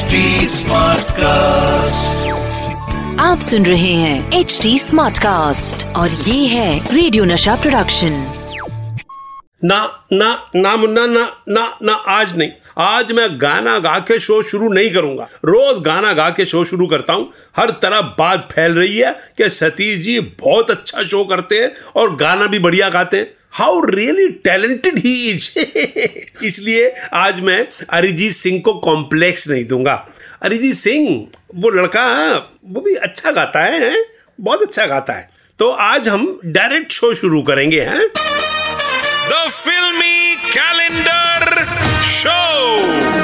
HD Smartcast. आप सुन रहे हैं एच डी स्मार्ट कास्ट और ये है रेडियो नशा प्रोडक्शन ना ना ना मुन्ना ना ना ना आज नहीं। आज मैं गाना गा के शो शुरू नहीं करूँगा। रोज गाना गा के शो शुरू करता हूँ। हर तरफ़ बात फैल रही है कि सतीश जी बहुत अच्छा शो करते हैं और गाना भी बढ़िया गाते हैं। How really talented he is इसलिए आज मैं अरिजीत सिंह को कॉम्प्लेक्स नहीं दूँगा अरिजीत सिंह, वो लड़का, वो भी अच्छा गाता है? बहुत अच्छा गाता है तो आज हम डायरेक्ट शो शुरू करेंगे, हैं द फिल्मी कैलेंडर Show.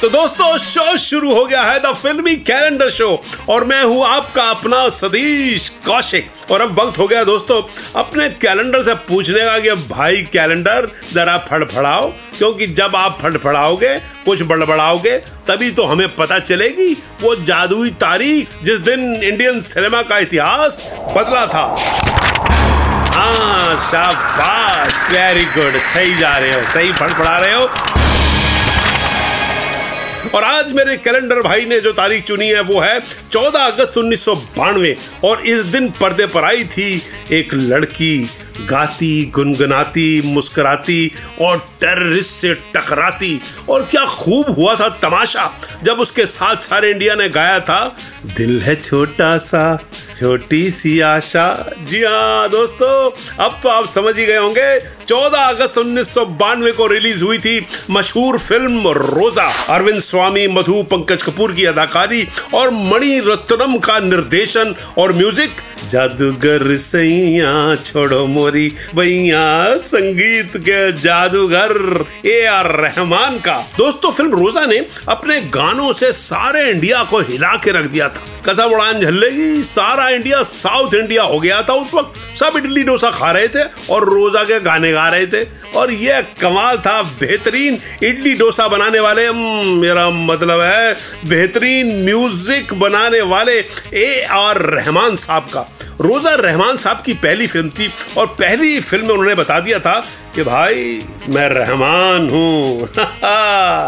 तो दोस्तों शो शुरू हो गया है द फिल्मी कैलेंडर शो और मैं हूँ आपका अपना सतीश कौशिक। और अब वक्त हो गया दोस्तों, अपने कैलेंडर से पूछने का कि भाई कैलेंडर जरा फड़फड़ाओ, क्योंकि जब आप फड़फड़ाओगे, कुछ बड़बड़ाओगे, तभी तो हमें पता चलेगी वो जादुई तारीख जिस दिन इंडियन सिनेमा का इतिहास बदला था। हाँ शाबाश वेरी गुड सही जा रहे हो, सही फड़फड़ा रहे हो। और आज मेरे कैलेंडर भाई ने जो तारीख चुनी है, वो है 14 अगस्त उन्नीस सौ बानवे। और इस दिन पर्दे पर आई थी एक लड़की, गाती, गुनगुनाती, मुस्कुराती और टेररिस्ट से टकराती। और क्या खूब हुआ था तमाशा, जब उसके साथ सारे इंडिया ने गाया था, दिल है छोटा सा, छोटी सी आशा। जी हाँ दोस्तों, अब तो आप समझ ही गए होंगे 14 अगस्त उन्नीस सौ बानवे को रिलीज़ हुई थी मशहूर फ़िल्म रोजा। अरविंद स्वामी, मधु, पंकज कपूर की अदाकारी और मणि रत्नम का निर्देशन और म्यूज़िक। जादूगर सैया, छोड़ो मोरी भैया, संगीत के जादूगर। ए आर रहमान का। दोस्तों, फ़िल्म रोजा ने अपने गानों से सारे इंडिया को हिला के रख दिया था। कसम उड़ान झल्लेगी सारा इंडिया साउथ इंडिया हो गया था उस वक्त। सब इडली डोसा खा रहे थे और रोजा के गाने गा रहे थे। और ये कमाल था, बेहतरीन इडली डोसा बनाने वाले मेरा मतलब है, बेहतरीन म्यूज़िक बनाने वाले ए आर रहमान साहब का। रोजा रहमान साहब की पहली फ़िल्म थी और पहली फ़िल्म में उन्होंने बता दिया था कि भाई, मैं रहमान हूँ।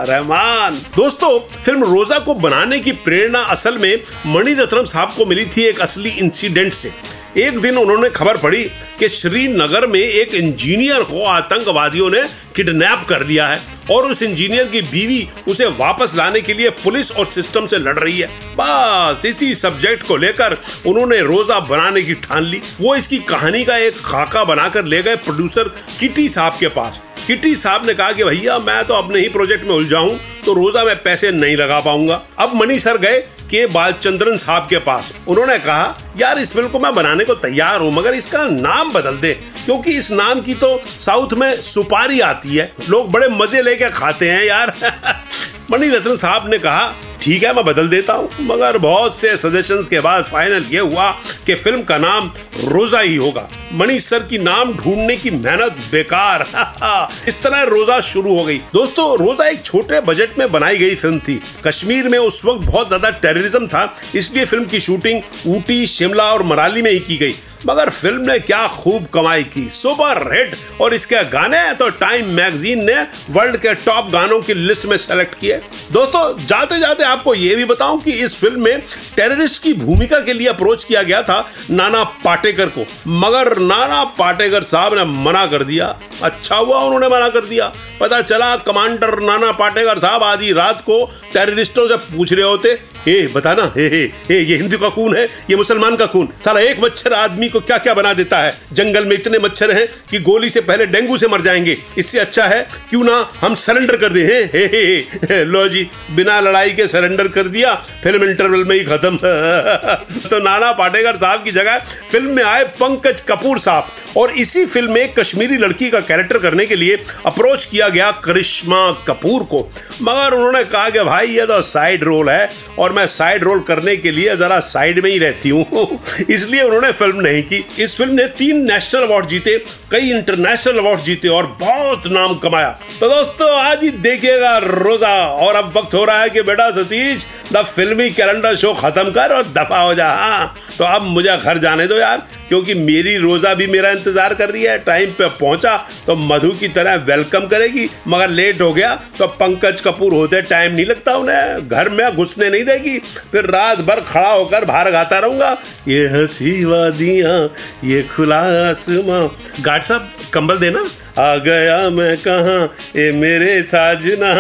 रहमान। दोस्तों, फ़िल्म रोजा को बनाने की प्रेरणा असल में मणिरत्नम साहब को मिली थी एक असली इंसिडेंट से। एक दिन उन्होंने खबर पड़ी कि श्रीनगर में एक इंजीनियर को आतंकवादियों ने किडनैप कर लिया है। और उस इंजीनियर की बीवी उसे वापस लाने के लिए पुलिस और सिस्टम से लड़ रही है। बस इसी सब्जेक्ट को लेकर उन्होंने रोजा बनाने की ठान ली। वो इसकी कहानी का एक खाका बनाकर ले गए प्रोड्यूसर किटी साहब के पास। किटी साहब ने कहा कि भैया, मैं तो अपने ही प्रोजेक्ट में उलझा हूँ तो रोजा मैं पैसे नहीं लगा पाऊँगा। अब मनी सर गए के बालचंद्रन साहब के पास। उन्होंने कहा, यार, इस फ़िल्म को मैं बनाने को तैयार हूँ, मगर इसका नाम बदल दे, क्योंकि इस नाम की तो साउथ में सुपारी आती है। लोग बड़े मज़े लेके खाते हैं यार। मणि रत्न साहब ने कहा ठीक है, मैं बदल देता हूँ। मगर बहुत से सजेशंस के बाद फाइनल ये हुआ कि फ़िल्म का नाम रोजा ही होगा। मनीष सर की नाम ढूँढने की मेहनत बेकार। इस तरह रोजा शुरू हो गई। दोस्तों, रोजा एक छोटे बजट में बनाई गई फ़िल्म थी। कश्मीर में उस वक्त बहुत ज़्यादा टेररिज्म था, इसलिए फ़िल्म की शूटिंग ऊटी, शिमला और मनाली में ही की गई। मगर फ़िल्म ने क्या खूब कमाई की। Super hit. और इसके गाने तो टाइम मैगजीन ने वर्ल्ड के टॉप गानों की लिस्ट में सेलेक्ट किए। दोस्तों, जाते जाते आपको यह भी बताऊँ कि इस फ़िल्म में टेररिस्ट की भूमिका के लिए अप्रोच किया गया था नाना पाटेकर को। मगर नाना पाटेकर साहब ने मना कर दिया। अच्छा हुआ उन्होंने मना कर दिया। पता चला कमांडर नाना पाटेकर साहब आधी रात को टेररिस्टों से पूछ रहे होते, हे, बताना, हे हे हे, ये हिंदू का खून है? ये मुसलमान का खून? साला, एक मच्छर आदमी को क्या क्या बना देता है? जंगल में इतने मच्छर हैं कि गोली से पहले डेंगू से मर जाएँगे। इससे अच्छा है क्यों ना हम सरेंडर कर दे हे हे हे, हे लो जी बिना लड़ाई के सरेंडर कर दिया फ़िल्म इंटरवल में ही खत्म। तो नाना पाटेकर साहब की जगह फ़िल्म में आए पंकज कपूर साहब। और इसी फ़िल्म में कश्मीरी लड़की का कैरेक्टर करने के लिए अप्रोच किया गया करिश्मा कपूर को। मगर उन्होंने कहा कि भाई, ये तो साइड रोल है और मैं साइड रोल करने के लिए जरा साइड में ही रहती हूँ। इसलिए उन्होंने फ़िल्म नहीं की। इस फ़िल्म ने तीन नेशनल अवार्ड जीते, कई इंटरनेशनल अवार्ड जीते और बहुत नाम कमाया। तो दोस्तों, आज ही देखिएगा रोजा। और अब वक्त हो रहा है कि बेटा Satish, the filmy calendar show खत्म कर और दफ़ा हो जा। हाँ तो अब मुझे घर जाने दो यार। क्योंकि मेरी रोजा भी मेरा इंतज़ार कर रही है टाइम पे पहुँचा तो मधु की तरह वेलकम करेगी, मगर लेट हो गया तो पंकज कपूर होते टाइम नहीं लगता उन्हें, घर में घुसने नहीं देगी। फिर रात भर खड़ा होकर बाहर गाता रहूँगा, ये हँसी वादियाँ, ये खुला आसमां। गार्ड साहब, कंबल देना। आ गया मैं कहा, ये मेरे साजना।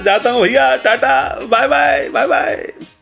जाता हूँ भैया, tata bye bye bye bye